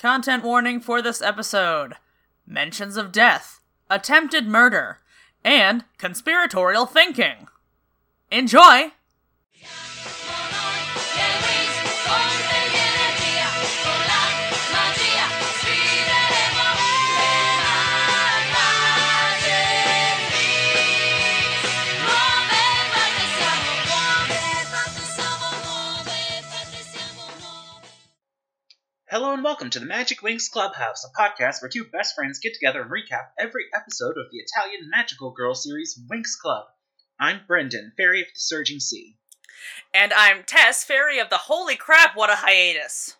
Content warning for this episode mentions of death, attempted murder, and conspiratorial thinking. Enjoy! Hello and welcome to the Magic Winx Clubhouse, a podcast where two best friends get together and recap every episode of the Italian magical girl series Winx Club. I'm Brendan, Fairy of the Surging Sea. And I'm Tess, Fairy of the Holy Crap, what a hiatus!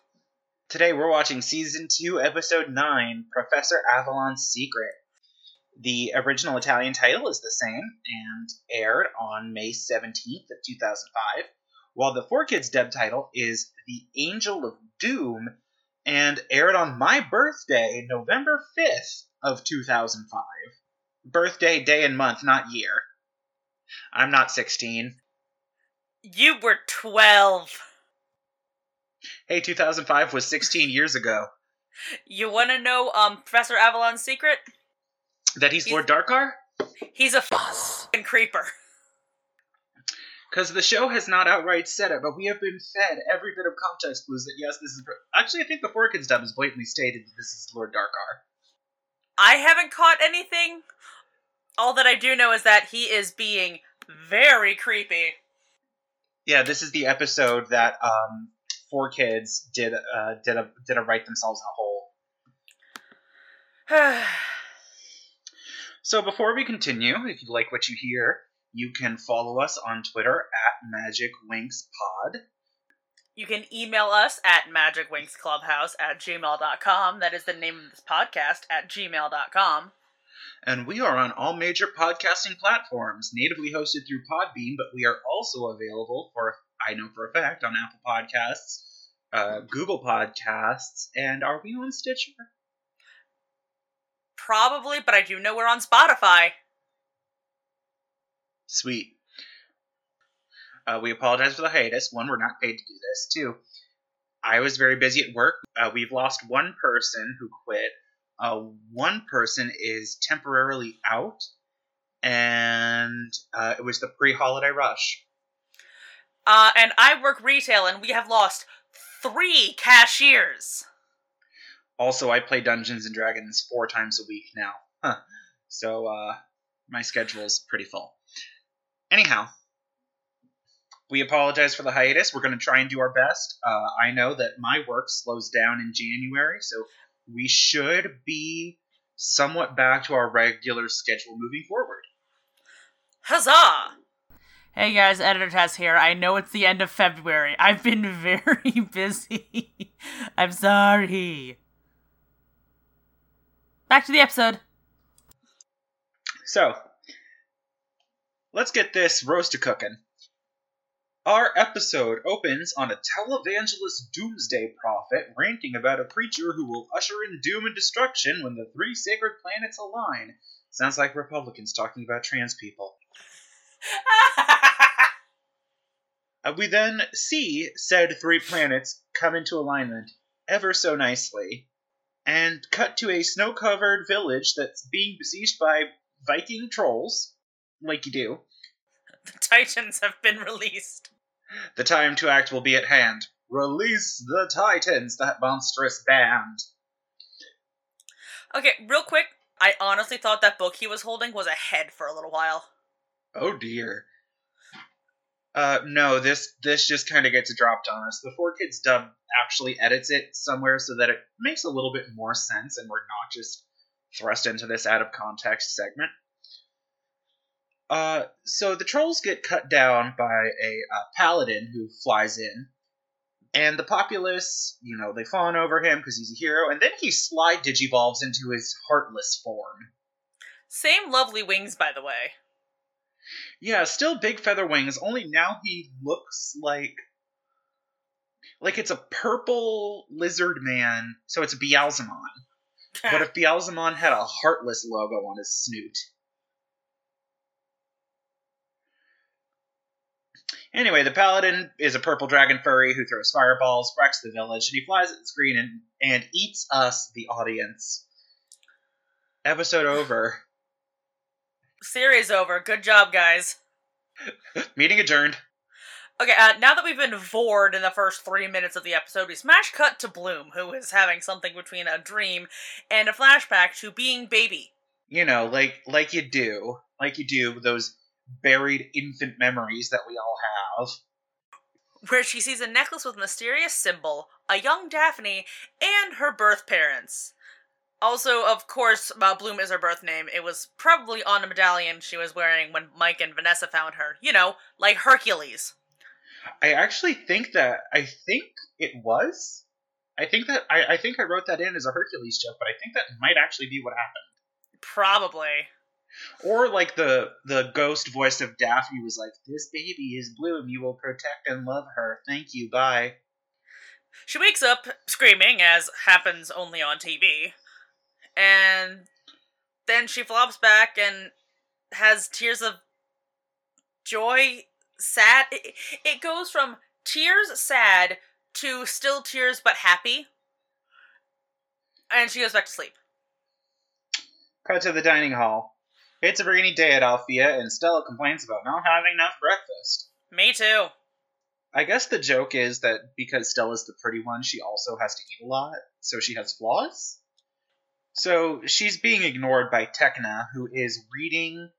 Today we're watching Season 2, Episode 9, Professor Avalon's Secret. The original Italian title is the same and aired on May 17th of 2005, while the 4Kids dub title is The Angel of Doom and aired on my birthday, November 5th of 2005. Birthday, day, and month, not year. I'm not 16. You were 12. Hey, 2005 was 16 years ago. You want to know um Professor Avalon's secret? That he's, He's- Lord Darkar? He's a fucking creeper. Because the show has not outright said it, but we have been fed every bit of context clues that yes, this is. Actually, I think the 4Kids dub has blatantly stated that this is Lord Darkar. I haven't caught anything. All that I do know is that he is being very creepy. Yeah, this is the episode that um, 4Kids did uh, did a did a write themselves in a hole. So before we continue, if you like what you hear, you can follow us on Twitter at Magic Winx Pod. you can email us at magicwinxclubhouse at gmail.com. That is the name of this podcast at gmail.com. And we are on all major podcasting platforms, natively hosted through Podbean, but we are also available for, I know for a fact, on Apple Podcasts, uh, Google Podcasts, and are we on Stitcher? Probably, but I do know we're on Spotify. Sweet. Uh, we apologize for the hiatus. One, we're not paid to do this. Two, I was very busy at work. Uh, we've lost one person who quit. Uh, one person is temporarily out, and uh, it was the pre-holiday rush. Uh, and I work retail, and we have lost three cashiers. Also, I play Dungeons and Dragons four times a week now. Huh. So uh, my is pretty full. Anyhow, we apologize for the hiatus. We're going to try and do our best. Uh, I know that my work slows down in January, so we should be somewhat back to our regular schedule moving forward. Huzzah! Hey guys, Editor Tess here. I know it's the end of February. I've been very busy. I'm sorry. Back to the episode. So, let's get this roast a cooking. Our episode opens on a televangelist doomsday prophet ranting about a preacher who will usher in doom and destruction when the three sacred planets align. Sounds like Republicans talking about trans people. Uh, we then see said three planets come into alignment ever so nicely, and cut to a snow covered village that's being besieged by Viking trolls, like you do. the Titans have been released. The time to act will be at hand. Release the Titans, that monstrous band. Okay, real quick. I honestly thought that book he was holding was a head for a little while. Oh dear. Uh, no, this this just kind of gets dropped on us. The Four Kids dub actually edits it somewhere so that it makes a little bit more sense, and we're not just thrust into this out of context segment. Uh, so the trolls get cut down by a uh, paladin who flies in, and the populace, you know, they fawn over him because he's a hero, and then he slide digivolves into his heartless form. Same lovely wings, by the way. Yeah, still big feather wings, only now he looks like like it's a purple lizard man, so it's Beelzemon. But if Beelzemon had a heartless logo on his snoot. Anyway, the paladin is a purple dragon furry who throws fireballs, wrecks the village, and he flies at the screen and, and eats us, the audience. Episode over. Series over. Good job, guys. Meeting adjourned. Okay, uh, now that we've been bored in the first three minutes of the episode, we smash cut to Bloom, who is having something between a dream and a flashback to being baby. You know, like like you do, like you do those buried infant memories that we all have. Where she sees a necklace with a mysterious symbol, a young Daphne, and her birth parents. Also, of course, uh, Bloom is her birth name. It was probably on a medallion she was wearing when Mike and Vanessa found her. You know, like Hercules. I actually think that I think it was. I think that I, I think I wrote that in as a Hercules joke, but I think that might actually be what happened. Probably. Or like the the ghost voice of Daphne was like, "This baby is Bloom. You will protect and love her. Thank you. Bye." She wakes up screaming, as happens only on TV, and then she flops back and has tears of joy sad. It, it goes from tears sad to still tears but happy. And she goes back to sleep. Cut to the dining hall. It's a rainy day at Alfea, and Stella complains about not having enough breakfast. Me too. I guess the joke is that because Stella's the pretty one, she also has to eat a lot, so she has flaws? So she's being ignored by Tecna, who is reading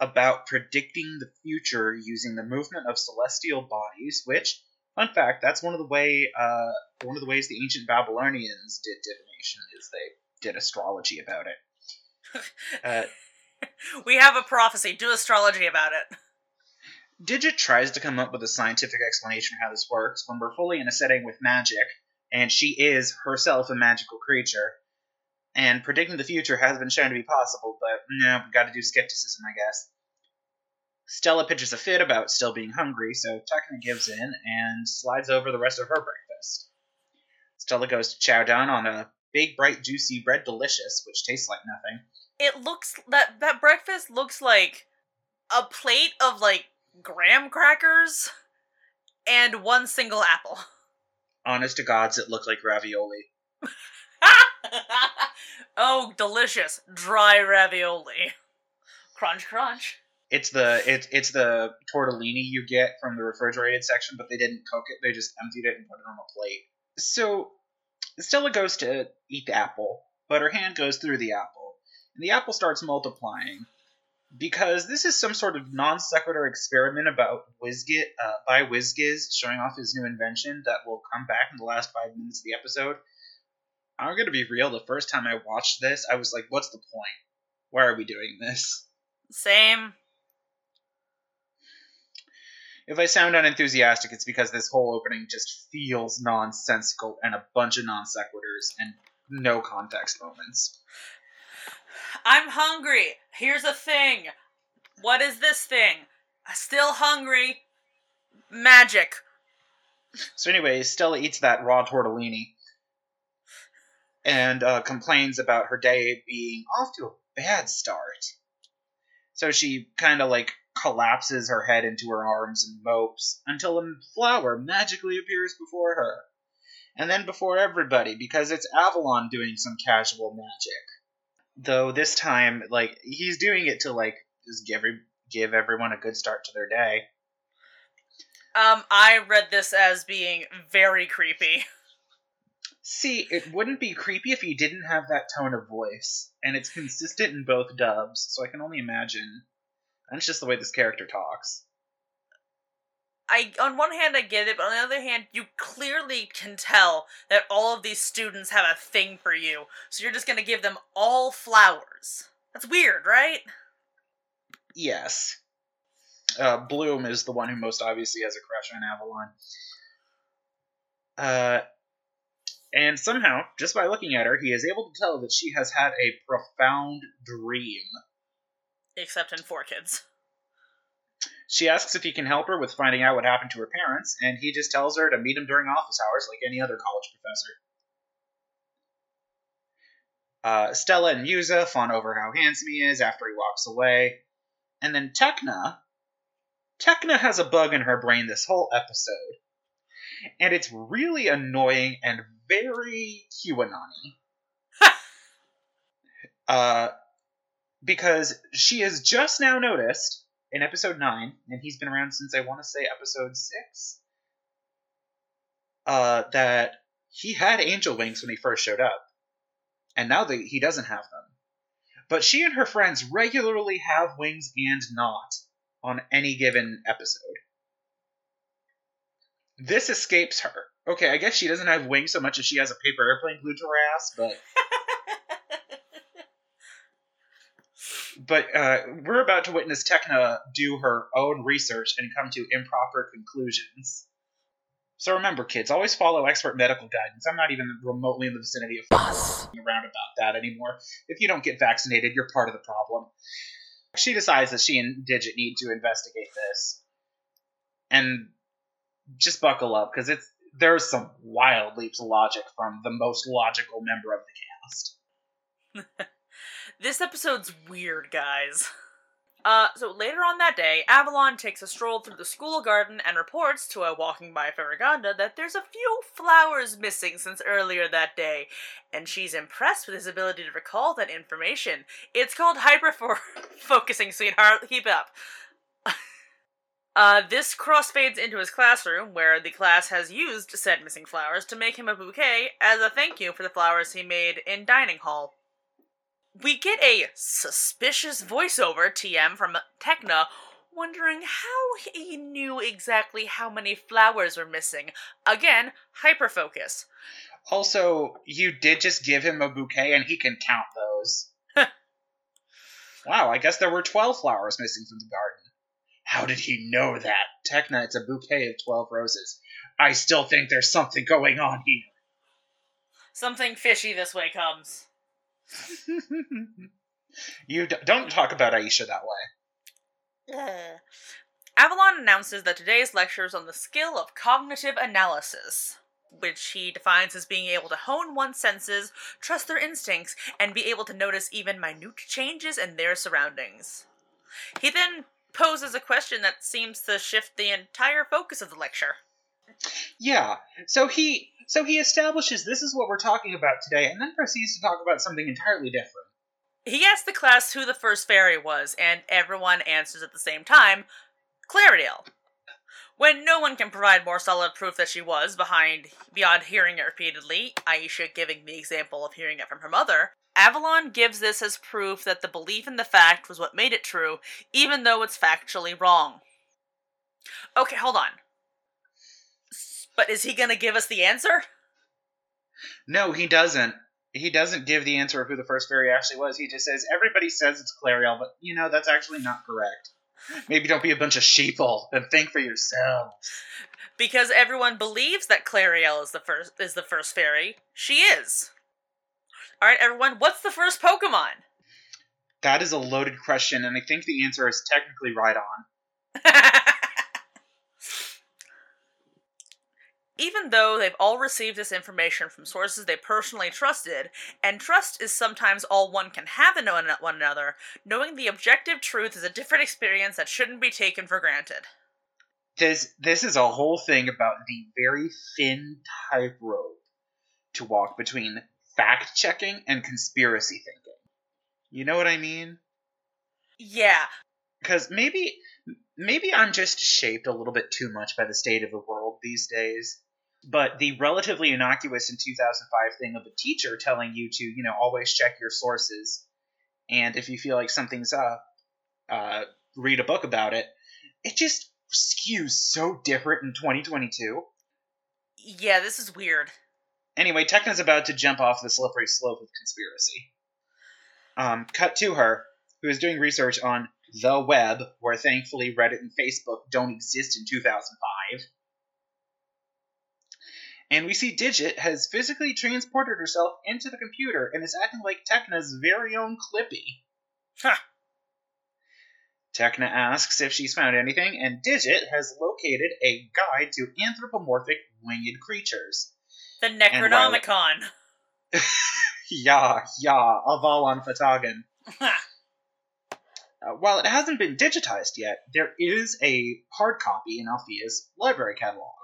about predicting the future using the movement of celestial bodies, which, fun fact, that's one of the way uh, one of the ways the ancient Babylonians did divination is they did astrology about it. Uh, we have a prophecy. Do astrology about it. Digit tries to come up with a scientific explanation for how this works when we're fully in a setting with magic, and she is herself a magical creature. And predicting the future has been shown to be possible, but no, we gotta do skepticism, I guess. Stella pitches a fit about still being hungry, so Tecna gives in and slides over the rest of her breakfast. Stella goes to chow down on a big, bright, juicy bread delicious, which tastes like nothing. It looks that that breakfast looks like a plate of like graham crackers and one single apple. Honest to gods, it looked like ravioli. oh, delicious. Dry ravioli. Crunch, crunch. It's the it's it's the tortellini you get from the refrigerated section, but they didn't cook it. They just emptied it and put it on a plate. So Stella goes to eat the apple, but her hand goes through the apple, and the apple starts multiplying. Because this is some sort of non sequitur experiment about Wizgit uh, by Wizgiz showing off his new invention that will come back in the last five minutes of the episode. I'm gonna be real. The first time I watched this, I was like, "What's the point? Why are we doing this?" Same. If I sound unenthusiastic, it's because this whole opening just feels nonsensical and a bunch of non sequiturs and no context moments. I'm hungry. Here's a thing. What is this thing? Still hungry. Magic. So, anyway, Stella eats that raw tortellini and uh, complains about her day being off to a bad start. So she kind of like collapses her head into her arms and mopes until a flower magically appears before her. And then before everybody, because it's Avalon doing some casual magic. Though this time, like, he's doing it to, like, just give, give everyone a good start to their day. Um, I read this as being very creepy. See, it wouldn't be creepy if he didn't have that tone of voice, and it's consistent in both dubs, so I can only imagine that's just the way this character talks. I on one hand I get it, but on the other hand, you clearly can tell that all of these students have a thing for you. So you're just gonna give them all flowers. That's weird, right? Yes. Uh, Bloom is the one who most obviously has a crush on Avalon. Uh, and somehow, just by looking at her, he is able to tell that she has had a profound dream except in Four Kids. She asks if he can help her with finding out what happened to her parents, and he just tells her to meet him during office hours like any other college professor. Uh, Stella and Musa fawn over how handsome he is after he walks away. And then Tecna Tekna has a bug in her brain this whole episode. And it's really annoying and very QAnon uh, because she has just now noticed in episode 9, and he's been around since I want to say episode 6, uh, that he had angel wings when he first showed up. And now that he doesn't have them. But she and her friends regularly have wings and not on any given episode. This escapes her. Okay, I guess she doesn't have wings so much as she has a paper airplane glued to her ass, but but uh, we're about to witness Tecna do her own research and come to improper conclusions. So remember, kids, always follow expert medical guidance. I'm not even remotely in the vicinity of around about that anymore. If you don't get vaccinated, you're part of the problem. She decides that she and Digit need to investigate this, and just buckle up because it's there's some wild leaps of logic from the most logical member of the cast. This episode's weird, guys. Uh, so later on that day, Avalon takes a stroll through the school garden and reports to a walking by Faragonda that there's a few flowers missing since earlier that day, and she's impressed with his ability to recall that information. It's called hyper focusing, sweetheart. Keep up. uh, this crossfades into his classroom, where the class has used said missing flowers to make him a bouquet as a thank you for the flowers he made in dining hall we get a suspicious voiceover TM from Tecna wondering how he knew exactly how many flowers were missing. Again, hyperfocus. Also, you did just give him a bouquet and he can count those. wow, I guess there were 12 flowers missing from the garden. How did he know that? Tecna, it's a bouquet of 12 roses. I still think there's something going on here. Something fishy this way comes. you d- don't talk about Aisha that way. Uh, Avalon announces that today's lecture is on the skill of cognitive analysis, which he defines as being able to hone one's senses, trust their instincts, and be able to notice even minute changes in their surroundings. He then poses a question that seems to shift the entire focus of the lecture. Yeah, so he so he establishes this is what we're talking about today, and then proceeds to talk about something entirely different. He asks the class who the first fairy was, and everyone answers at the same time Claradiel. When no one can provide more solid proof that she was behind beyond hearing it repeatedly, Aisha giving the example of hearing it from her mother, Avalon gives this as proof that the belief in the fact was what made it true, even though it's factually wrong. Okay, hold on. But is he going to give us the answer? No, he doesn't. He doesn't give the answer of who the first fairy actually was. He just says everybody says it's Clariel, but you know that's actually not correct. Maybe don't be a bunch of sheeple and think for yourselves. Because everyone believes that Clariel is the first is the first fairy. She is. All right, everyone. What's the first Pokemon? That is a loaded question, and I think the answer is technically right on. Even though they've all received this information from sources they personally trusted, and trust is sometimes all one can have in one another, knowing the objective truth is a different experience that shouldn't be taken for granted. This this is a whole thing about the very thin tightrope to walk between fact checking and conspiracy thinking. You know what I mean? Yeah. Because maybe maybe I'm just shaped a little bit too much by the state of the world these days. But the relatively innocuous in 2005 thing of a teacher telling you to, you know, always check your sources, and if you feel like something's up, uh, read a book about it. It just skews so different in 2022. Yeah, this is weird. Anyway, Tecna's about to jump off the slippery slope of conspiracy. Um, cut to her, who is doing research on the web, where thankfully Reddit and Facebook don't exist in 2005. And we see Digit has physically transported herself into the computer and is acting like Tecna's very own Clippy. Huh. Tecna asks if she's found anything, and Digit has located a guide to anthropomorphic winged creatures. The Necronomicon. yeah, yeah, Avalon Fatagan. Uh, while it hasn't been digitized yet, there is a hard copy in Alfea's library catalog.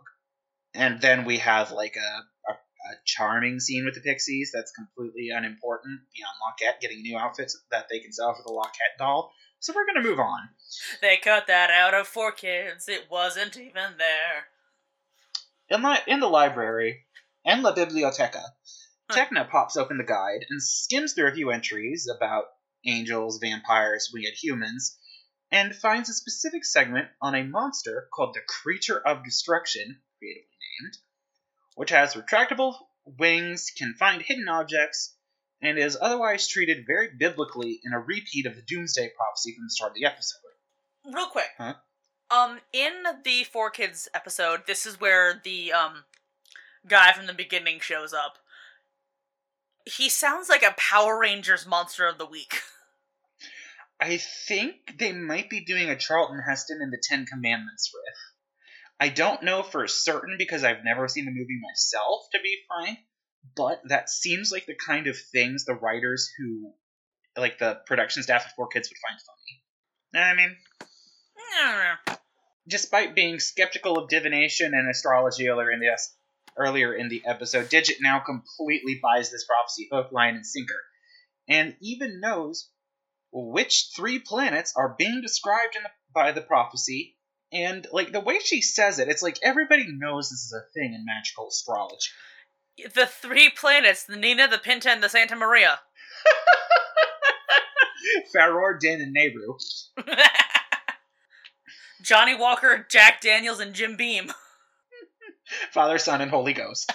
And then we have like a, a, a charming scene with the Pixies that's completely unimportant beyond Lockette getting new outfits that they can sell for the Lockette doll. So we're going to move on. They cut that out of 4Kids. It wasn't even there. In, li- in the library, and la biblioteca, Tecna pops open the guide and skims through a few entries about angels, vampires, winged humans, and finds a specific segment on a monster called the Creature of Destruction, creatively which has retractable wings, can find hidden objects, and is otherwise treated very biblically in a repeat of the Doomsday prophecy from the start of the episode. Real quick. Huh? Um, in the 4Kids episode, this is where the, um, guy from the beginning shows up. He sounds like a Power Rangers Monster of the Week. I think they might be doing a Charlton Heston in the Ten Commandments riff. I don't know for certain because I've never seen the movie myself, to be frank, but that seems like the kind of things the writers who, like the production staff of 4Kids, would find funny. Know what I mean? Despite being skeptical of divination and astrology earlier in the earlier in the episode, Digit now completely buys this prophecy hook, line, and sinker, and even knows which three planets are being described in the, by the prophecy. And like the way she says it, it's like everybody knows this is a thing in magical astrology. The three planets, the Nina, the Pinta, and the Santa Maria. Farore, Din, and Nayru. Johnny Walker, Jack Daniels, and Jim Beam. Father, Son, and Holy Ghost.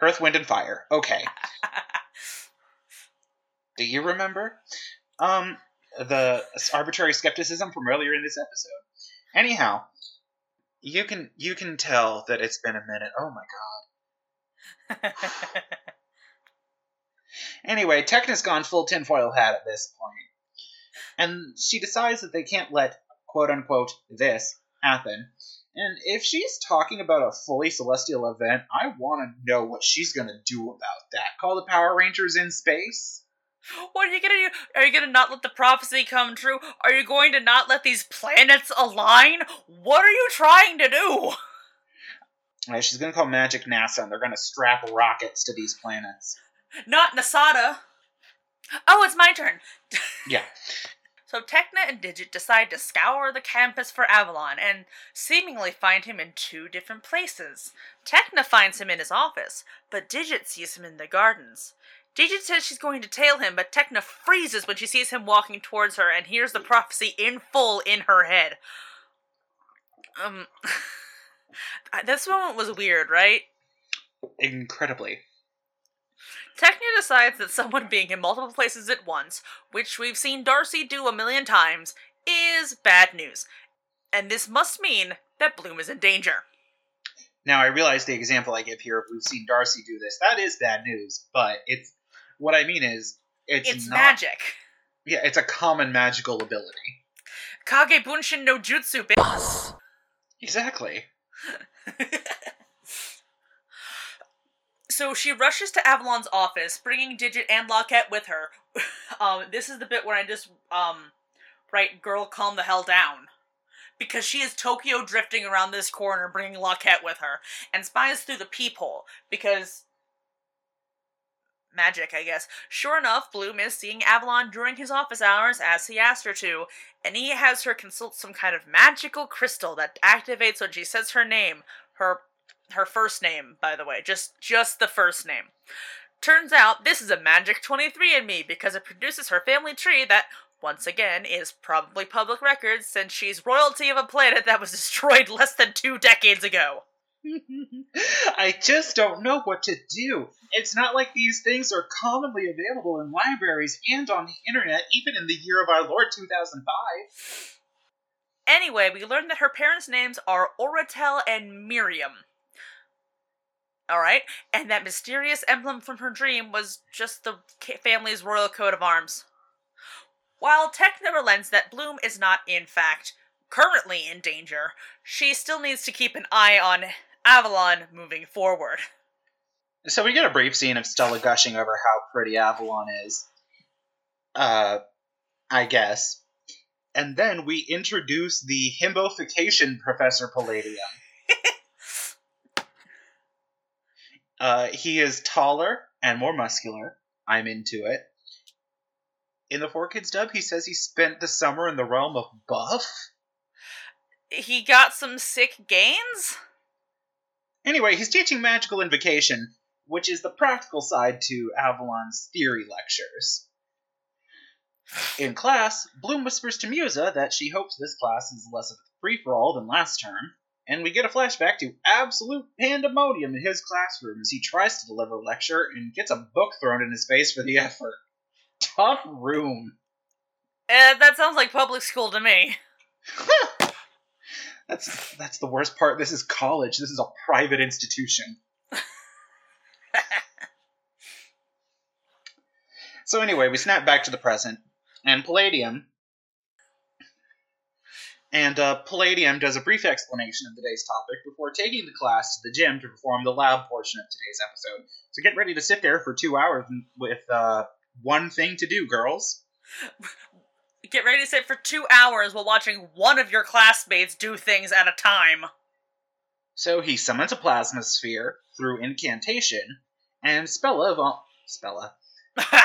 Earth, Wind, and Fire. Okay. Do you remember? Um, the arbitrary skepticism from earlier in this episode. Anyhow, you can you can tell that it's been a minute. Oh my god. Anyway, Tecna's gone full tinfoil hat at this point, and she decides that they can't let quote unquote this happen. And if she's talking about a fully celestial event, I want to know what she's gonna do about that. Call the Power Rangers in space? What are you gonna do? Are you gonna not let the prophecy come true? Are you going to not let these planets align? What are you trying to do? She's gonna call Magic NASA, and they're gonna strap rockets to these planets. Not Nasada. Oh, it's my turn. Yeah. So Tecna and Digit decide to scour the campus for Avalon and seemingly find him in two different places. Tecna finds him in his office, but Digit sees him in the gardens. Digit says she's going to tail him, but Tecna freezes when she sees him walking towards her and hears the prophecy in full in her head. Um, this moment was weird, right? Incredibly. Tecna decides that someone being in multiple places at once, which we've seen Darcy do a million times, is bad news. And this must mean that Bloom is in danger. Now I realize the example I give here of we've seen Darcy do this. That is bad news, but it's what I mean is it's, It's, not, magic. Yeah, it's a common magical ability. Kage Bunshin no Jutsu, bitch. Exactly. so she rushes to Avalon's office, bringing Digit and Lockette with her. um, this is the bit where I just um write "Girl, calm the hell down," because she is Tokyo drifting around this corner, bringing Lockette with her, and spies through the peephole because magic, I guess. Sure enough, Bloom is seeing Avalon during his office hours as he asked her to, and he has her consult some kind of magical crystal that activates when she says her name, her her first name, by the way, just just the first name. Turns out this is a magic 23andMe because it produces her family tree that once again is probably public record since she's royalty of a planet that was destroyed less than 2 decades ago. I just don't know what to do. It's not like these things are commonly available in libraries and on the internet, even in the year of our Lord 2005. Anyway, we learned that her parents' names are Oritel and Miriam. Alright? And that mysterious emblem from her dream was just the family's royal coat of arms. While Tech never relents that Bloom is not, in fact, currently in danger, she still needs to keep an eye on Avalon moving forward. So we get a brief scene of Stella gushing over how pretty Avalon is. Uh, I guess. And then we introduce the himbofication Professor Palladium. uh, he is taller and more muscular. I'm into it. In the Four Kids dub, he says he spent the summer in the realm of buff. He got some sick gains? Anyway, he's teaching magical invocation, which is the practical side to Avalon's theory lectures. In class, Bloom whispers to Musa that she hopes this class is less of a free for all than last term, and we get a flashback to absolute pandemonium in his classroom as he tries to deliver a lecture and gets a book thrown in his face for the effort. Tough room. Uh, that sounds like public school to me. that's that's the worst part. This is college. This is a private institution. so anyway, we snap back to the present, and Palladium. And uh, Palladium does a brief explanation of today's topic before taking the class to the gym to perform the lab portion of today's episode. So get ready to sit there for two hours with uh, one thing to do, girls. Get ready to sit for two hours while watching one of your classmates do things at a time. So he summons a plasma sphere through incantation, and Spella, vol- Spella,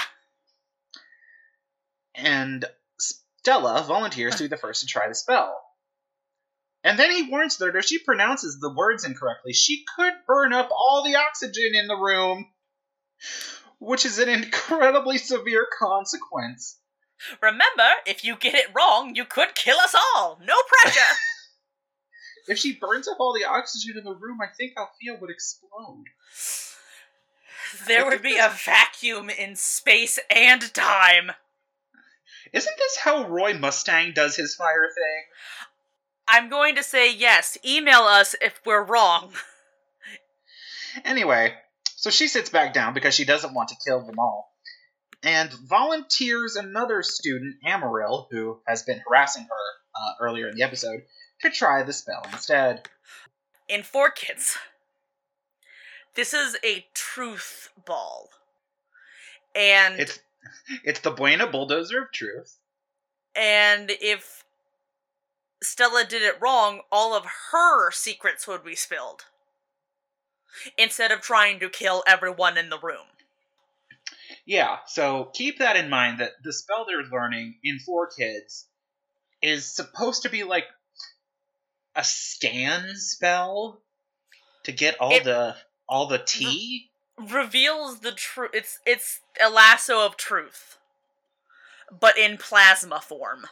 and Stella volunteers to be the first to try the spell. And then he warns that if she pronounces the words incorrectly, she could burn up all the oxygen in the room, which is an incredibly severe consequence. Remember, if you get it wrong, you could kill us all. No pressure. if she burns up all the oxygen in the room, I think Alfea would explode. There would be a vacuum in space and time. Isn't this how Roy Mustang does his fire thing? I'm going to say yes. Email us if we're wrong. Anyway, so she sits back down because she doesn't want to kill them all. And volunteers another student, Amaryl, who has been harassing her uh, earlier in the episode, to try the spell instead. In Four Kids, this is a truth ball. And It's it's the Buena Bulldozer of truth. and if Stella did it wrong, all of her secrets would be spilled. Instead of trying to kill everyone in the room. Yeah, so keep that in mind that the spell they're learning in Four Kids is supposed to be like a scan spell to get all It- the all the tea. reveals the truth. It's it's a lasso of truth, but in plasma form.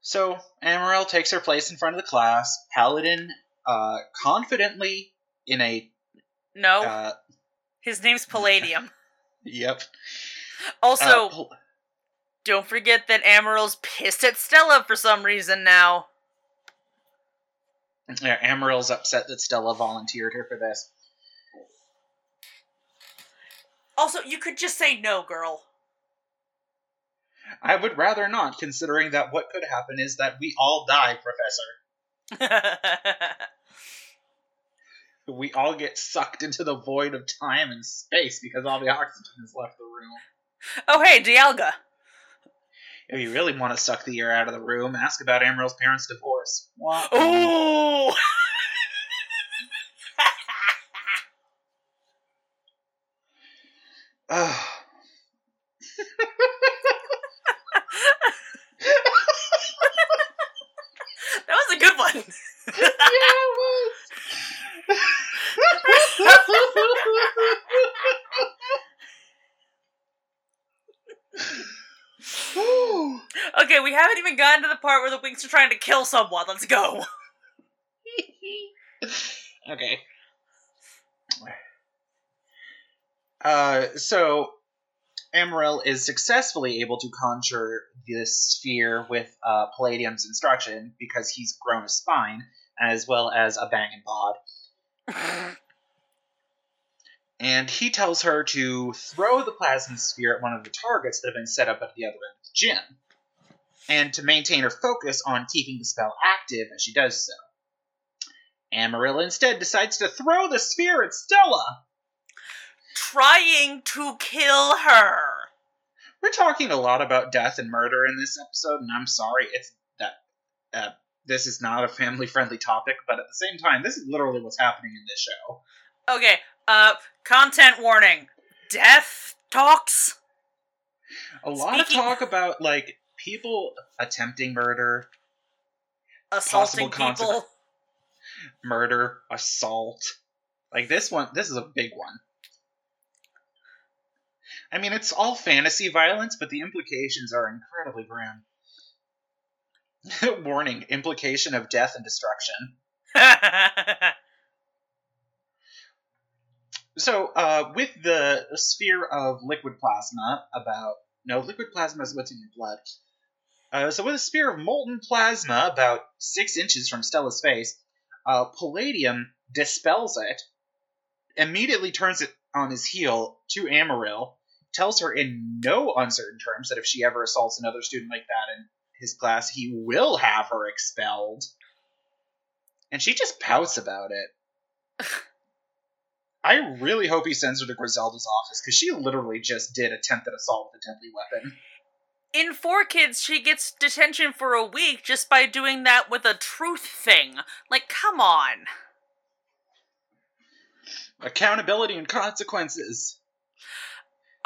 So Amaryl takes her place in front of the class. Paladin uh, confidently in a No, uh, his name's Palladium. Yep. Also, uh, don't forget that Amaryl's pissed at Stella for some reason now. yeah, Amaryl's upset that Stella volunteered her for this. Also, you could just say no, girl. I would rather not, considering that what could happen is that we all die, Professor. We all get sucked into the void of time and space because all the oxygen has left the room. oh, hey, Dialga. If you really want to suck the air out of the room, ask about Amaryl's parents' divorce. Ugh. that was a good one. yeah, it was. Ooh. okay, we haven't even gotten to the part where the Winx are trying to kill someone. Let's go. okay. Uh, so Amaryl is successfully able to conjure this sphere with uh, Palladium's instruction because he's grown a spine as well as a banging bod. And he tells her to throw the plasma sphere at one of the targets that have been set up at the other end of the gym, and to maintain her focus on keeping the spell active as she does so. Amaryl instead decides to throw the sphere at Stella, trying to kill her. We're talking a lot about death and murder in this episode, and I'm sorry, it's that uh, this is not a family friendly topic, but at the same time, this is literally what's happening in this show. Okay, uh, content warning. Death talks. A lot Speaking- of talk about like people attempting murder, Assaulting Possible people. murder, assault. Like this one, this is a big one. I mean, it's all fantasy violence, but the implications are incredibly grim. Warning: implication of death and destruction. So, uh, with the sphere of liquid plasma, about no liquid plasma is what's in your blood. Uh, so, with a sphere of molten plasma about six inches from Stella's face, uh, Palladium dispels it, immediately turns it on his heel to Amaryl, tells her in no uncertain terms that if she ever assaults another student like that in his class, he will have her expelled. And she just pouts about it. I really hope he sends her to Griselda's office because she literally just did attempted assault with a deadly weapon. In Four Kids, she gets detention for a week just by doing that with a truth thing. Like, come on. Accountability and consequences.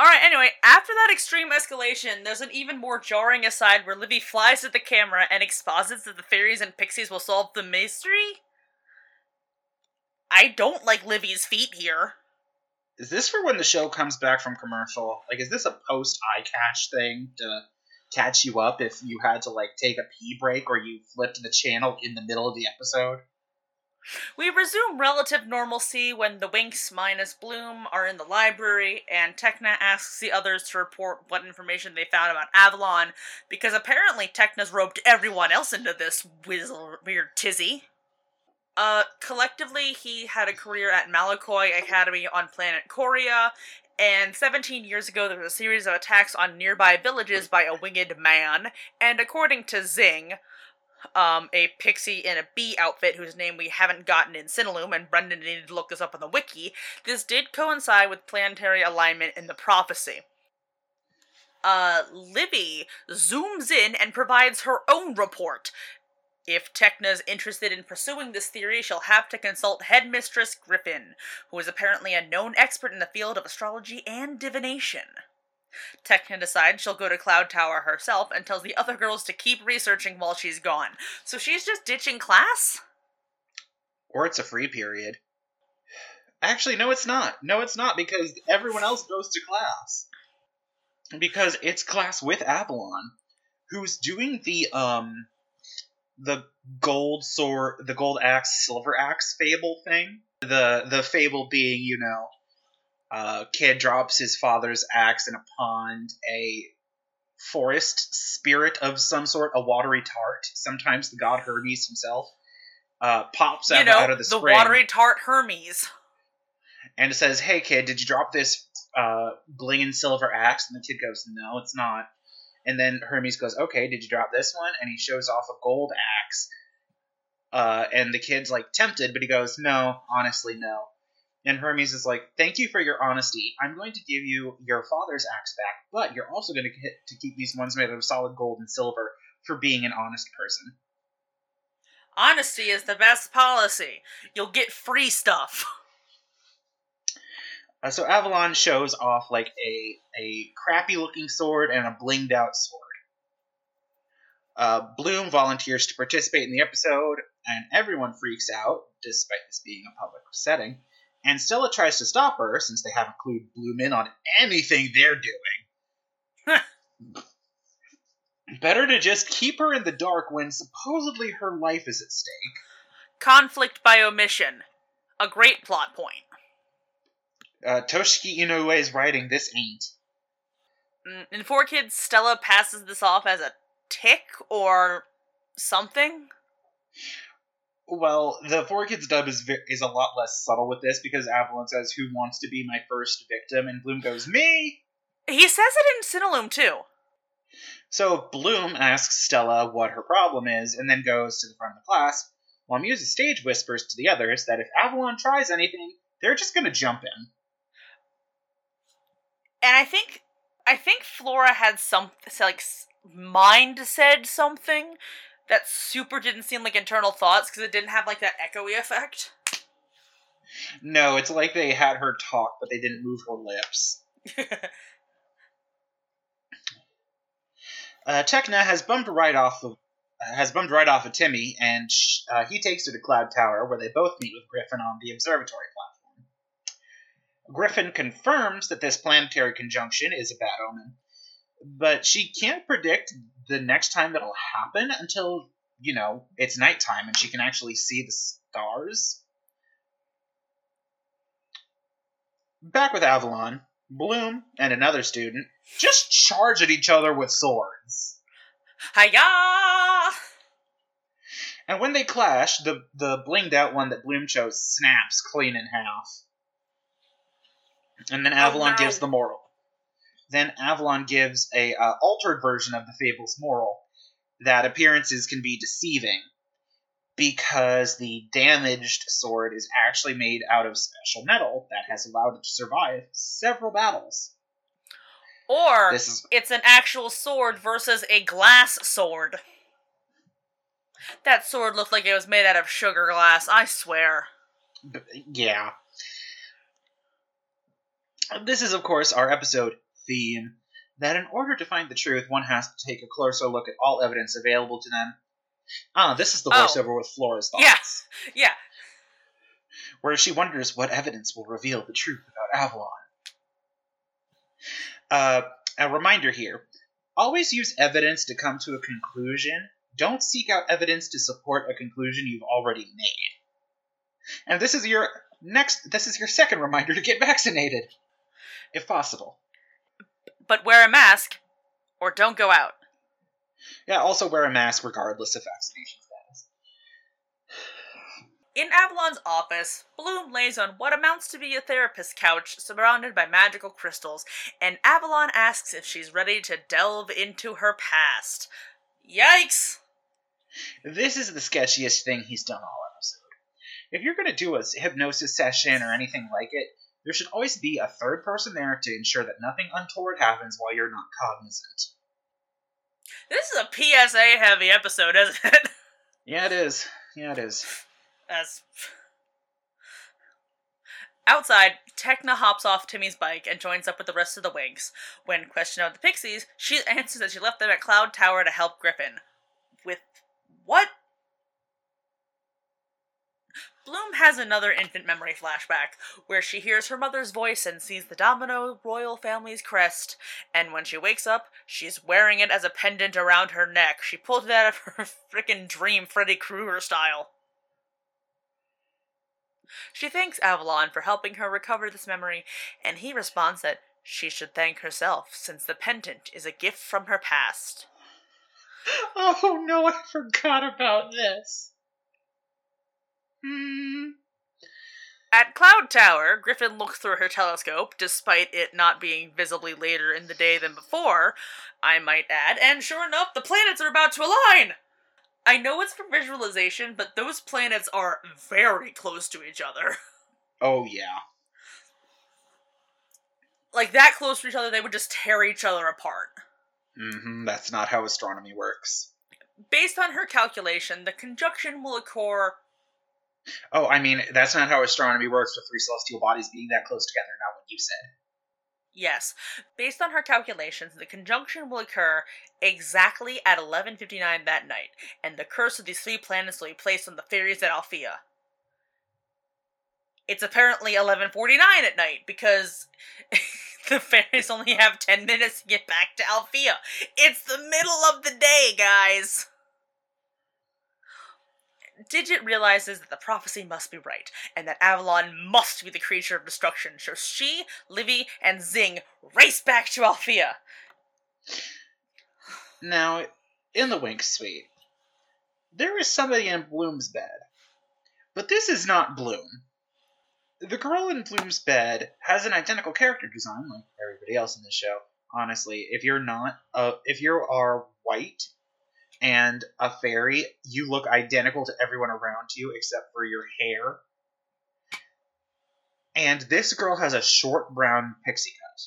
Alright, anyway, after that extreme escalation, there's an even more jarring aside where Livy flies at the camera and exposits that the fairies and pixies will solve the mystery. I don't like Livy's feet here. Is this for when the show comes back from commercial? Like, is this a post eye catch thing to catch you up if you had to like take a pee break or you flipped the channel in the middle of the episode? We resume relative normalcy when the Winx minus Bloom are in the library, and Tecna asks the others to report what information they found about Avalon, because apparently Tecna's roped everyone else into this whizzle, weird tizzy. Uh, collectively, he had a career at Malakoi Academy on planet Korea, and 17 years ago there was a series of attacks on nearby villages by a winged man, and according to Zing, um, a pixie in a bee outfit whose name we haven't gotten in Cinelume, and Brendan needed to look this up on the wiki, this did coincide with planetary alignment in the prophecy. Uh, Livy zooms in and provides her own report. If Tecna's interested in pursuing this theory, she'll have to consult Headmistress Griffin, who is apparently a known expert in the field of astrology and divination. Tecna decides she'll go to Cloud Tower herself and tells the other girls to keep researching while she's gone. So she's just ditching class? Or it's a free period. Actually, no, it's not. No, it's not because everyone else goes to class. Because it's class with Avalon, who's doing the um the gold sword, the gold axe, silver axe fable thing. The the fable being, you know, uh, kid drops his father's axe in a pond. A forest spirit of some sort, a watery tart, sometimes the god Hermes himself, uh, pops You out, know, out of the, the spring watery tart Hermes. and it says, "Hey kid, did you drop this uh, bling and silver axe?" And the kid goes, "No, it's not." And then Hermes goes, "Okay, did you drop this one?" And he shows off a gold axe. Uh, and the kid's like tempted, but he goes, "No, honestly, no." And Hermes is like, "Thank you for your honesty. I'm going to give you your father's axe back, but you're also going to get to keep these ones made of solid gold and silver for being an honest person." Honesty is the best policy. You'll get free stuff. Uh, so Avalon shows off like a a crappy looking sword and a blinged out sword. Uh, Bloom volunteers to participate in the episode, and everyone freaks out, despite this being a public setting. And Stella tries to stop her since they haven't clued Bloom in on anything they're doing. Better to just keep her in the dark when supposedly her life is at stake. Conflict by omission. A great plot point. Uh, Toshiki is writing this ain't. Mm, In Four Kids, Stella passes this off as a tick or something. Well, the Four Kids dub is ve- is a lot less subtle with this because Avalon says, "Who wants to be my first victim?" and Bloom goes, "Me." He says it in Cinelume too. So Bloom asks Stella what her problem is, and then goes to the front of the class. While Muse's stage whispers to the others that if Avalon tries anything, they're just gonna jump in. And I think I think Flora had some like mind said something that super didn't seem like internal thoughts because it didn't have like that echoey effect. No, it's like they had her talk, but they didn't move her lips. Uh, Tecna has bumped right off of uh, has bumped right off of Timmy, and sh- uh, he takes her to Cloud Tower, where they both meet with Griffin on the observatory platform. Griffin confirms that this planetary conjunction is a bad omen, but she can't predict the next time it'll happen until you know it's nighttime and she can actually see the stars. Back with Avalon, Bloom and another student just charge at each other with swords. Hiya! And when they clash, the, the blinged out one that Bloom chose snaps clean in half. And then Avalon no. gives the moral. Then Avalon gives a uh, altered version of the Fable's moral that appearances can be deceiving because the damaged sword is actually made out of special metal that has allowed it to survive several battles. Or is it's an actual sword versus a glass sword. That sword looked like it was made out of sugar glass, I swear. B- yeah. This is, of course, our episode theme. That in order to find the truth, one has to take a closer look at all evidence available to them. Ah, this is the Oh. voiceover with Flora's thoughts, Yeah. Yeah. where she wonders what evidence will reveal the truth about Avalon. Uh, a reminder here always use evidence to come to a conclusion. Don't seek out evidence to support a conclusion you've already made. And this is your next this is your second reminder to get vaccinated. If possible. But wear a mask or don't go out. Yeah, also wear a mask regardless of vaccination status. In Avalon's office, Bloom lays on what amounts to be a therapist's couch surrounded by magical crystals, and Avalon asks if she's ready to delve into her past. Yikes! This is the sketchiest thing he's done all episode. If you're going to do a hypnosis session or anything like it, there should always be a third person there to ensure that nothing untoward happens while you're not cognizant. This is a PSA heavy episode, isn't it? Yeah, it is. Yeah, it is. As Outside, Tecna hops off Timmy's bike and joins up with the rest of the Winx. When questioned about the Pixies, she answers that she left them at Cloud Tower to help Griffin. With what? Bloom has another infant memory flashback, where she hears her mother's voice and sees the Domino royal family's crest, and when she wakes up, she's wearing it as a pendant around her neck. She pulled it out of her frickin' dream Freddy Krueger style. She thanks Avalon for helping her recover this memory, and he responds that she should thank herself, since the pendant is a gift from her past. Oh no, I forgot about this. Hmm. At Cloud Tower, Griffin looks through her telescope, despite it not being visibly later in the day than before, I might add, and sure enough, the planets are about to align! I know it's for visualization, but those planets are very close to each other. Oh yeah. Like, that close to each other, they would just tear each other apart. hmm That's not how astronomy works. Based on her calculation, the conjunction will occur Oh, I mean, that's not how astronomy works with three celestial bodies being that close together, not what you said. Yes. Based on her calculations, the conjunction will occur exactly at 11:59 that night, and the curse of these three planets will be placed on the fairies at Alfea. It's apparently 11:49 at night because the fairies only have 10 minutes to get back to Alfea. It's the middle of the day, guys. Digit realizes that the prophecy must be right, and that Avalon must be the creature of destruction, so she, Livy, and Zing race back to Alfea. Now, in the Winx Suite, there is somebody in Bloom's bed. But this is not Bloom. The girl in Bloom's bed has an identical character design like everybody else in the show. Honestly, if you're not, uh, if you are white and a fairy, you look identical to everyone around you except for your hair. And this girl has a short brown pixie cut.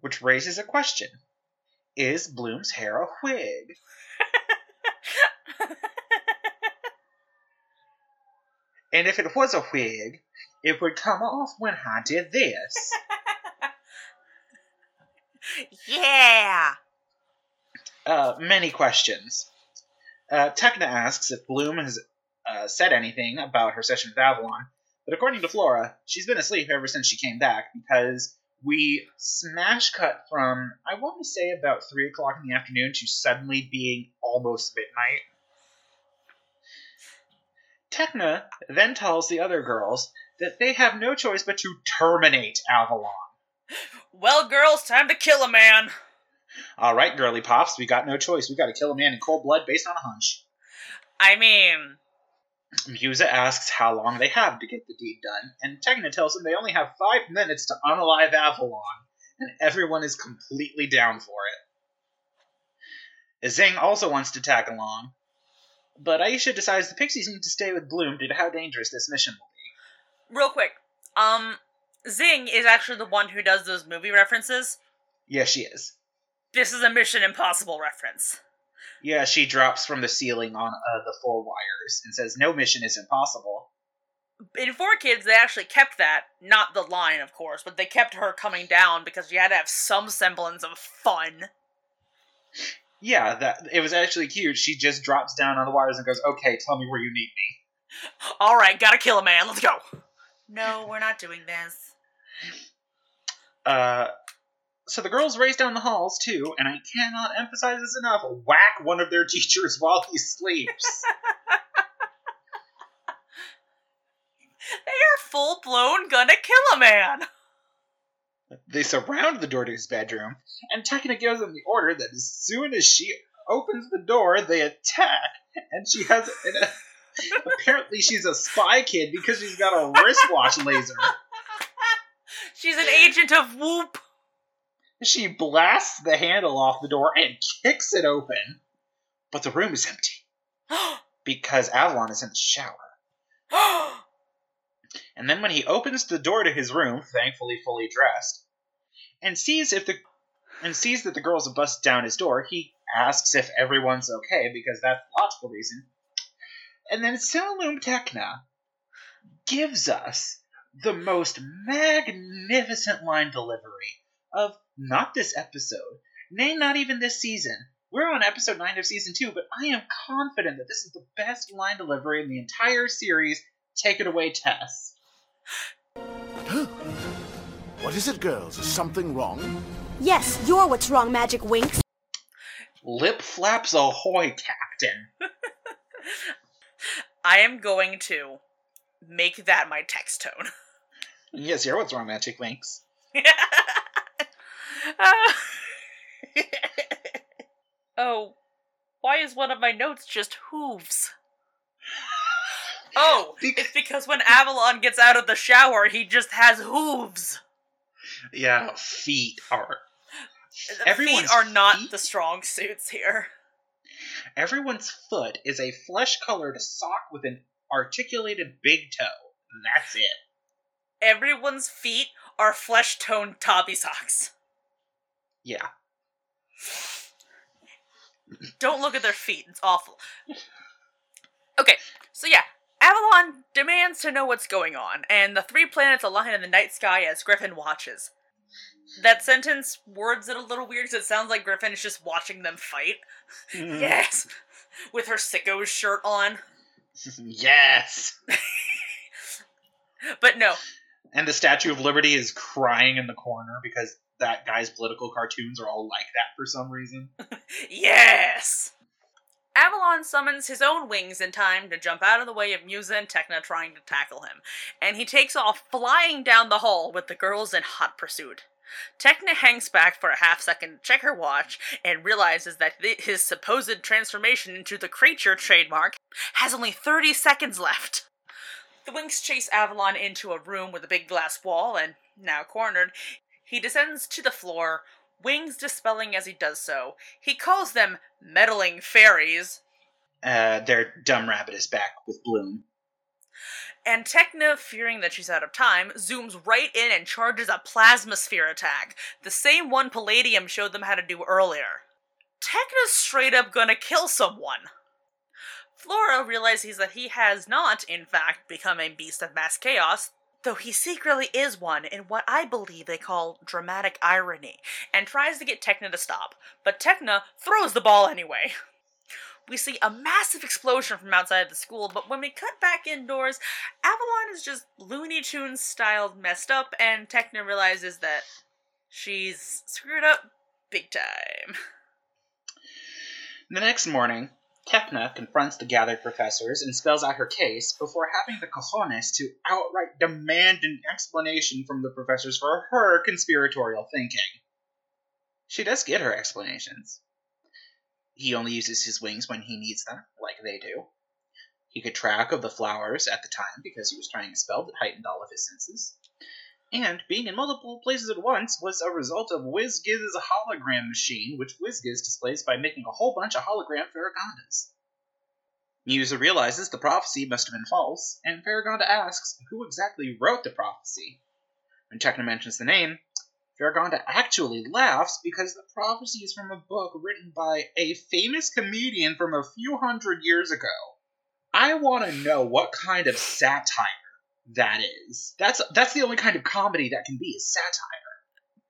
which raises a question: Is Bloom's hair a wig? And if it was a wig, it would come off when I did this. yeah. Uh, many questions. Uh, Tecna asks if Bloom has uh, said anything about her session with Avalon, but according to Flora, she's been asleep ever since she came back because we smash cut from, I want to say, about 3 o'clock in the afternoon to suddenly being almost midnight. Tecna then tells the other girls that they have no choice but to terminate Avalon. Well, girls, time to kill a man. All right, girly pops, we got no choice. We got to kill a man in cold blood based on a hunch. I mean, Musa asks how long they have to get the deed done, and Tecna tells them they only have five minutes to unalive Avalon, and everyone is completely down for it. Zing also wants to tag along, but Aisha decides the Pixies need to stay with Bloom due to how dangerous this mission will be. real quick. Um, Zing is actually the one who does those movie references. Yes, she is. This is a Mission Impossible reference. Yeah, she drops from the ceiling on uh, the four wires and says, No mission is impossible. In 4Kids, they actually kept that. Not the line, of course, but they kept her coming down because you had to have some semblance of fun. Yeah, that it was actually cute. She just drops down on the wires and goes, Okay, tell me where you need me. Alright, gotta kill a man, let's go. No, we're not doing this. Uh, so the girls race down the halls too, and I cannot emphasize this enough. Whack one of their teachers while he sleeps. They are full blown gonna kill a man. they surround the door to his bedroom, and Tecna gives them the order that as soon as she opens the door, they attack. And she has an, uh, apparently she's a spy kid because she's got a wristwatch laser. She's an agent of WOOHP. She blasts the handle off the door and kicks it open, but the room is empty because Avalon is in the shower. And then when he opens the door to his room, thankfully fully dressed, and sees if the and sees that the girls have busted down his door, he asks if everyone's okay because that's the logical reason. And then Cinelume Tecna gives us the most magnificent line delivery of not this episode, nay, not even this season. We're on episode 9 of season 2, but I am confident that this is the best line delivery in the entire series. Take it away, Tess. What is it, girls? Is something wrong? Yes, you're what's wrong, Magic Winx. Lip flaps ahoy, Captain. I am going to make that my text tone. yes, you're what's wrong, Magic Winx. Oh, why is one of my notes just hooves? Oh, Bec- it's because when Avalon gets out of the shower, he just has hooves. Yeah, feet are. Everyone's feet are not feet? the strong suits here. Everyone's foot is a flesh colored sock with an articulated big toe. That's it. Everyone's feet are flesh toned tabi socks. Yeah. Don't look at their feet, it's awful. Okay, so yeah, Avalon demands to know what's going on, and the three planets align in the night sky as Griffin watches. That sentence words it a little weird because it sounds like Griffin is just watching them fight. Mm. Yes! With her sicko shirt on. yes. But no, And the Statue of Liberty is crying in the corner because that guy's political cartoons are all like that for some reason. yes! Avalon summons his own wings in time to jump out of the way of Musa and Tecna trying to tackle him, and he takes off flying down the hall with the girls in hot pursuit. Tecna hangs back for a half second to check her watch and realizes that th- his supposed transformation into the creature trademark has only 30 seconds left. The Winx chase Avalon into a room with a big glass wall, and now cornered, he descends to the floor, wings dispelling as he does so. He calls them meddling fairies, Uh, their dumb rabbit is back with Bloom. And Tecna, fearing that she's out of time, zooms right in and charges a plasma sphere attack, the same one Palladium showed them how to do earlier. Tecna's straight up gonna kill someone. Flora realizes that he has not, in fact, become a beast of mass chaos, though he secretly is one in what I believe they call dramatic irony, and tries to get Tecna to stop, but Tecna throws the ball anyway. We see a massive explosion from outside of the school, but when we cut back indoors, Avalon is just Looney Tunes styled messed up, and Tecna realizes that she's screwed up big time. The next morning, Tecna confronts the gathered professors and spells out her case before having the cojones to outright demand an explanation from the professors for her conspiratorial thinking. She does get her explanations. He only uses his wings when he needs them, like they do. He could track of the flowers at the time because he was trying a spell that heightened all of his senses. And being in multiple places at once was a result of WizGiz's hologram machine, which WizGiz displays by making a whole bunch of hologram Faragondas. Musa realizes the prophecy must have been false, and Faragonda asks who exactly wrote the prophecy. When Tecna mentions the name, Faragonda actually laughs because the prophecy is from a book written by a famous comedian from a few hundred years ago. I want to know what kind of satire that is. That's that's the only kind of comedy that can be is satire.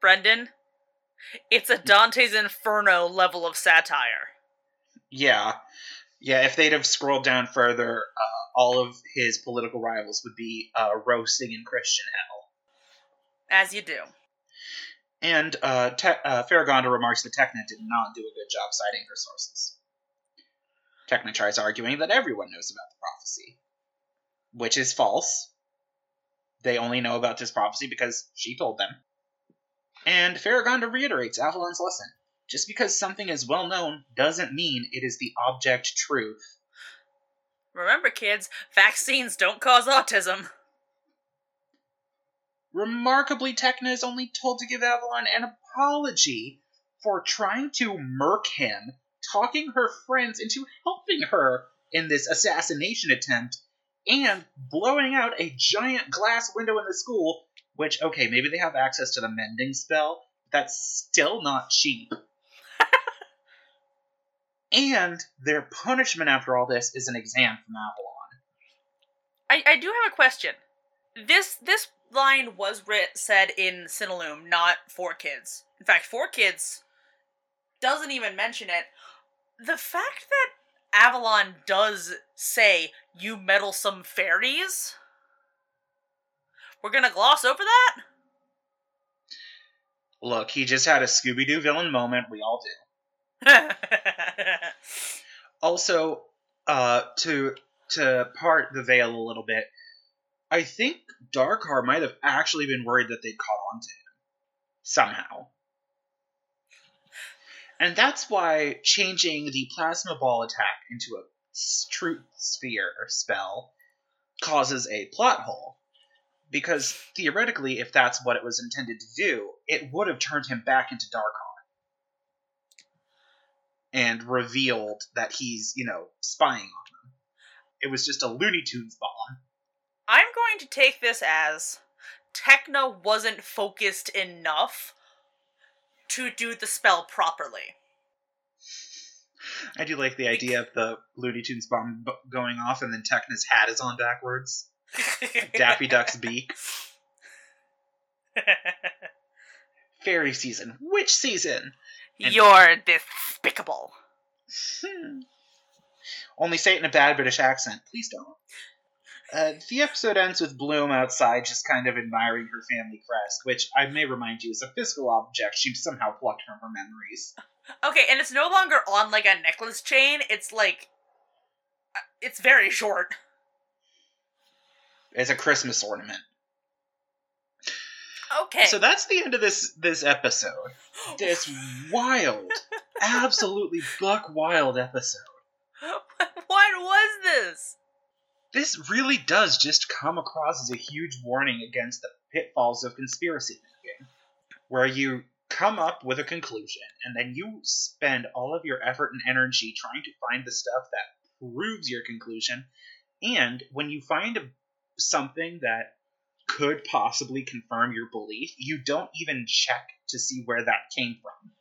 Brendan, it's a Dante's Inferno level of satire. Yeah, yeah. If they'd have scrolled down further, uh, all of his political rivals would be uh, roasting in Christian hell. As you do. And uh, Te- uh, Faragonda remarks that Tecna did not do a good job citing her sources. Tecna tries arguing that everyone knows about the prophecy, which is false. They only know about this prophecy because she told them. And Faragonda reiterates Avalon's lesson. Just because something is well known doesn't mean it is the object truth. Remember, kids, vaccines don't cause autism. Remarkably, Tecna is only told to give Avalon an apology for trying to murk him, talking her friends into helping her in this assassination attempt, and blowing out a giant glass window in the school, which, okay, maybe they have access to the mending spell, but that's still not cheap. and their punishment after all this is an exam from Avalon. I, I do have a question. This this line was writ said in Cinelume, not for kids. In fact, for kids doesn't even mention it. The fact that Avalon does say you meddlesome fairies, we're gonna gloss over that. Look, he just had a Scooby Doo villain moment. We all do. Also, uh, to to part the veil a little bit, I think Darkar might have actually been worried that they'd caught on to him somehow. And that's why changing the plasma ball attack into a truth sphere spell causes a plot hole. Because theoretically, if that's what it was intended to do, it would have turned him back into Darkar. And revealed that he's, you know, spying on them. It was just a Looney Tunes bomb. I'm going to take this as Tecna wasn't focused enough to do the spell properly. I do like the idea of the Looney Tunes bomb b- going off and then Tecna's hat is on backwards. Daffy Duck's beak. Fairy season. Which season? And- You're despicable. Only say it in a bad British accent. Please don't. Uh, the episode ends with Bloom outside just kind of admiring her family crest, which I may remind you is a physical object she somehow plucked from her memories. Okay, and it's no longer on like a necklace chain. It's like uh, it's very short. It's a Christmas ornament. Okay. So that's the end of this this episode. This wild, absolutely buck wild episode. what was this? This really does just come across as a huge warning against the pitfalls of conspiracy thinking, where you come up with a conclusion and then you spend all of your effort and energy trying to find the stuff that proves your conclusion, and when you find something that could possibly confirm your belief, you don't even check to see where that came from.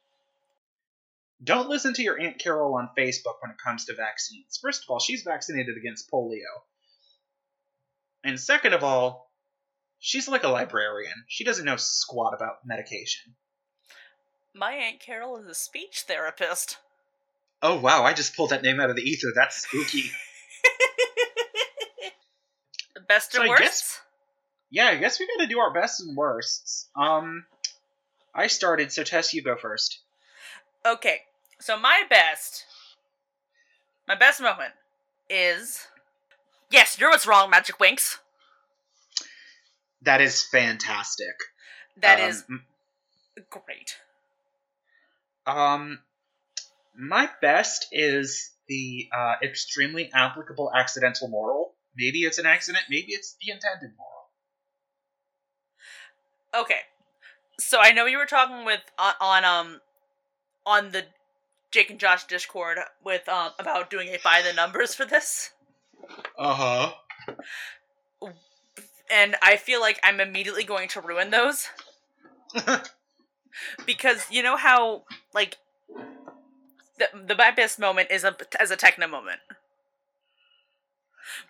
Don't listen to your Aunt Carol on Facebook when it comes to vaccines. First of all, she's vaccinated against polio. And second of all, she's like a librarian. She doesn't know squat about medication. My Aunt Carol is a speech therapist. Oh wow, I just pulled that name out of the ether. That's spooky. Best and I worst? guess- yeah, I guess we gotta do our best and worsts. Um, I started, so Tess, you go first. Okay, so my best, my best moment is, yes, you're what's wrong, Magic Winx. That is fantastic. That Um, is great. Um, my best is the uh, extremely applicable accidental moral. Maybe it's an accident, maybe it's the intended moral. Okay, so I know you were talking with on, on um on the Jake and Josh Discord with um about doing it by the numbers for this, Uh huh. and I feel like I'm immediately going to ruin those. because you know how like the the my best moment is a as a Tecna moment.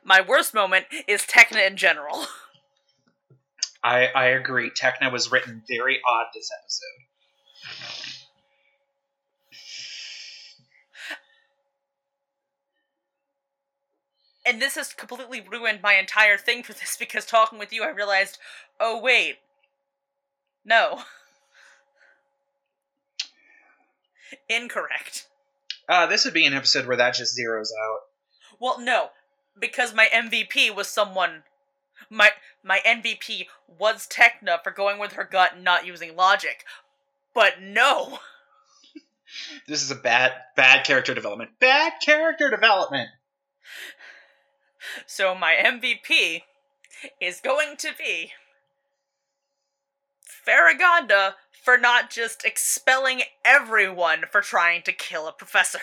My worst moment is Tecna in general. I I agree. Techna was written very odd this episode. And this has completely ruined my entire thing for this because talking with you I realized, oh wait. No. Incorrect. Uh, this would be an episode where that just zeroes out. Well, no, because my MVP was someone. My my MVP was Tecna for going with her gut and not using logic, but no. This is a bad bad character development. Bad character development. So my MVP is going to be Faragonda for not just expelling everyone for trying to kill a professor.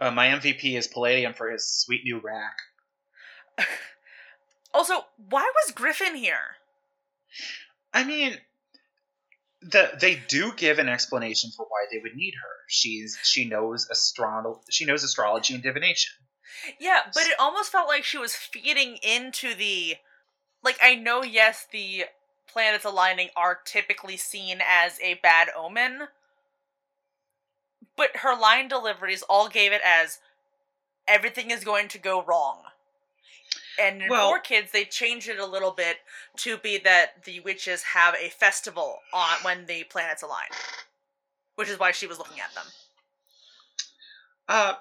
Uh, my MVP is Palladium for his sweet new rack. Also, why was Griffin here? I mean, the they do give an explanation for why they would need her. She's she knows astro- she knows astrology and divination. Yeah, but it almost felt like she was feeding into the. Like, I know, yes, the planets aligning are typically seen as a bad omen, but her line deliveries all gave it as everything is going to go wrong. And in Well- Four Kids, they changed it a little bit to be that the witches have a festival on when the planets align, which is why she was looking at them. Uh,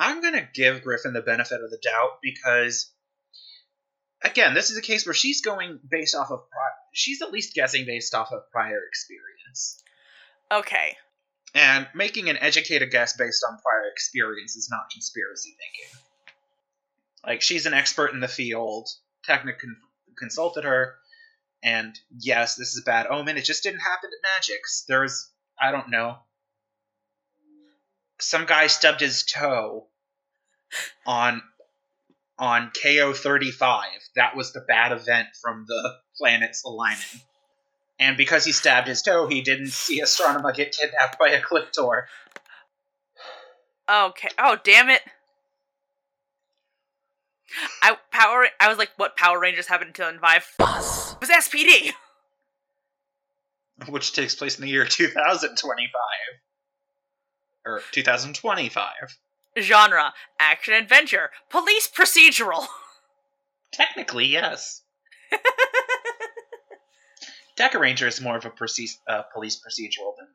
I'm gonna give Griffin the benefit of the doubt because, again, this is a case where she's going based off of pri- she's at least guessing based off of prior experience, Okay, and making an educated guess based on prior experience is not conspiracy thinking. Like she's an expert in the field. Technic con- consulted her, and yes, this is a bad omen. It just didn't happen at Magix. There's I don't know. Some guy stubbed his toe on on KO thirty five. That was the bad event from the planets aligning. And because he stabbed his toe, he didn't see Astronema get kidnapped by Ecliptor. Okay. Oh, damn it. I power. I was like, what Power Rangers happened in 2005? Buzz. It was SPD. which takes place in the year 2025 or 2025 Genre: action adventure, police procedural. technically yes Dekaranger is more of a proce- uh, police procedural than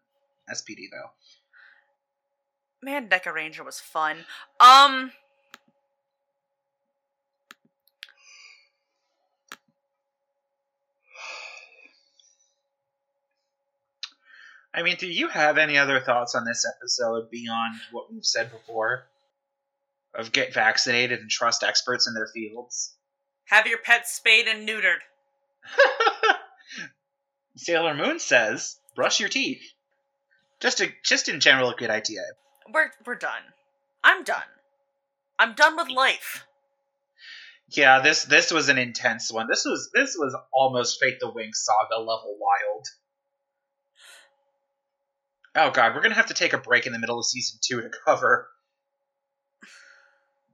SPD though Man, Dekaranger was fun. Um. I mean do you have any other thoughts on this episode beyond what we've said before of get vaccinated and trust experts in their fields Have your pets spayed and neutered. Sailor Moon says brush your teeth just a just in general a good idea We're we're done. I'm done. I'm done with life. Yeah, this this was an intense one. This was this was almost Fate the Winx saga level wild. Oh god, we're gonna have to take a break in the middle of season two to cover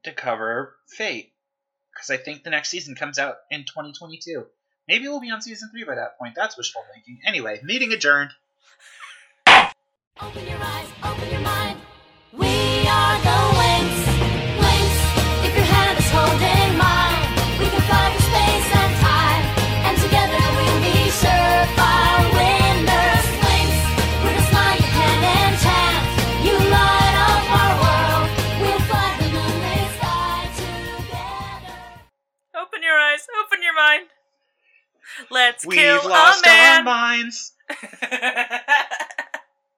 to cover Fate because I think the next season comes out in 2022. Maybe we'll be on season three by that point. That's wishful thinking. Anyway, meeting adjourned. Open your eyes, open your mind. We are the mind. Let's We've kill a man. our minds.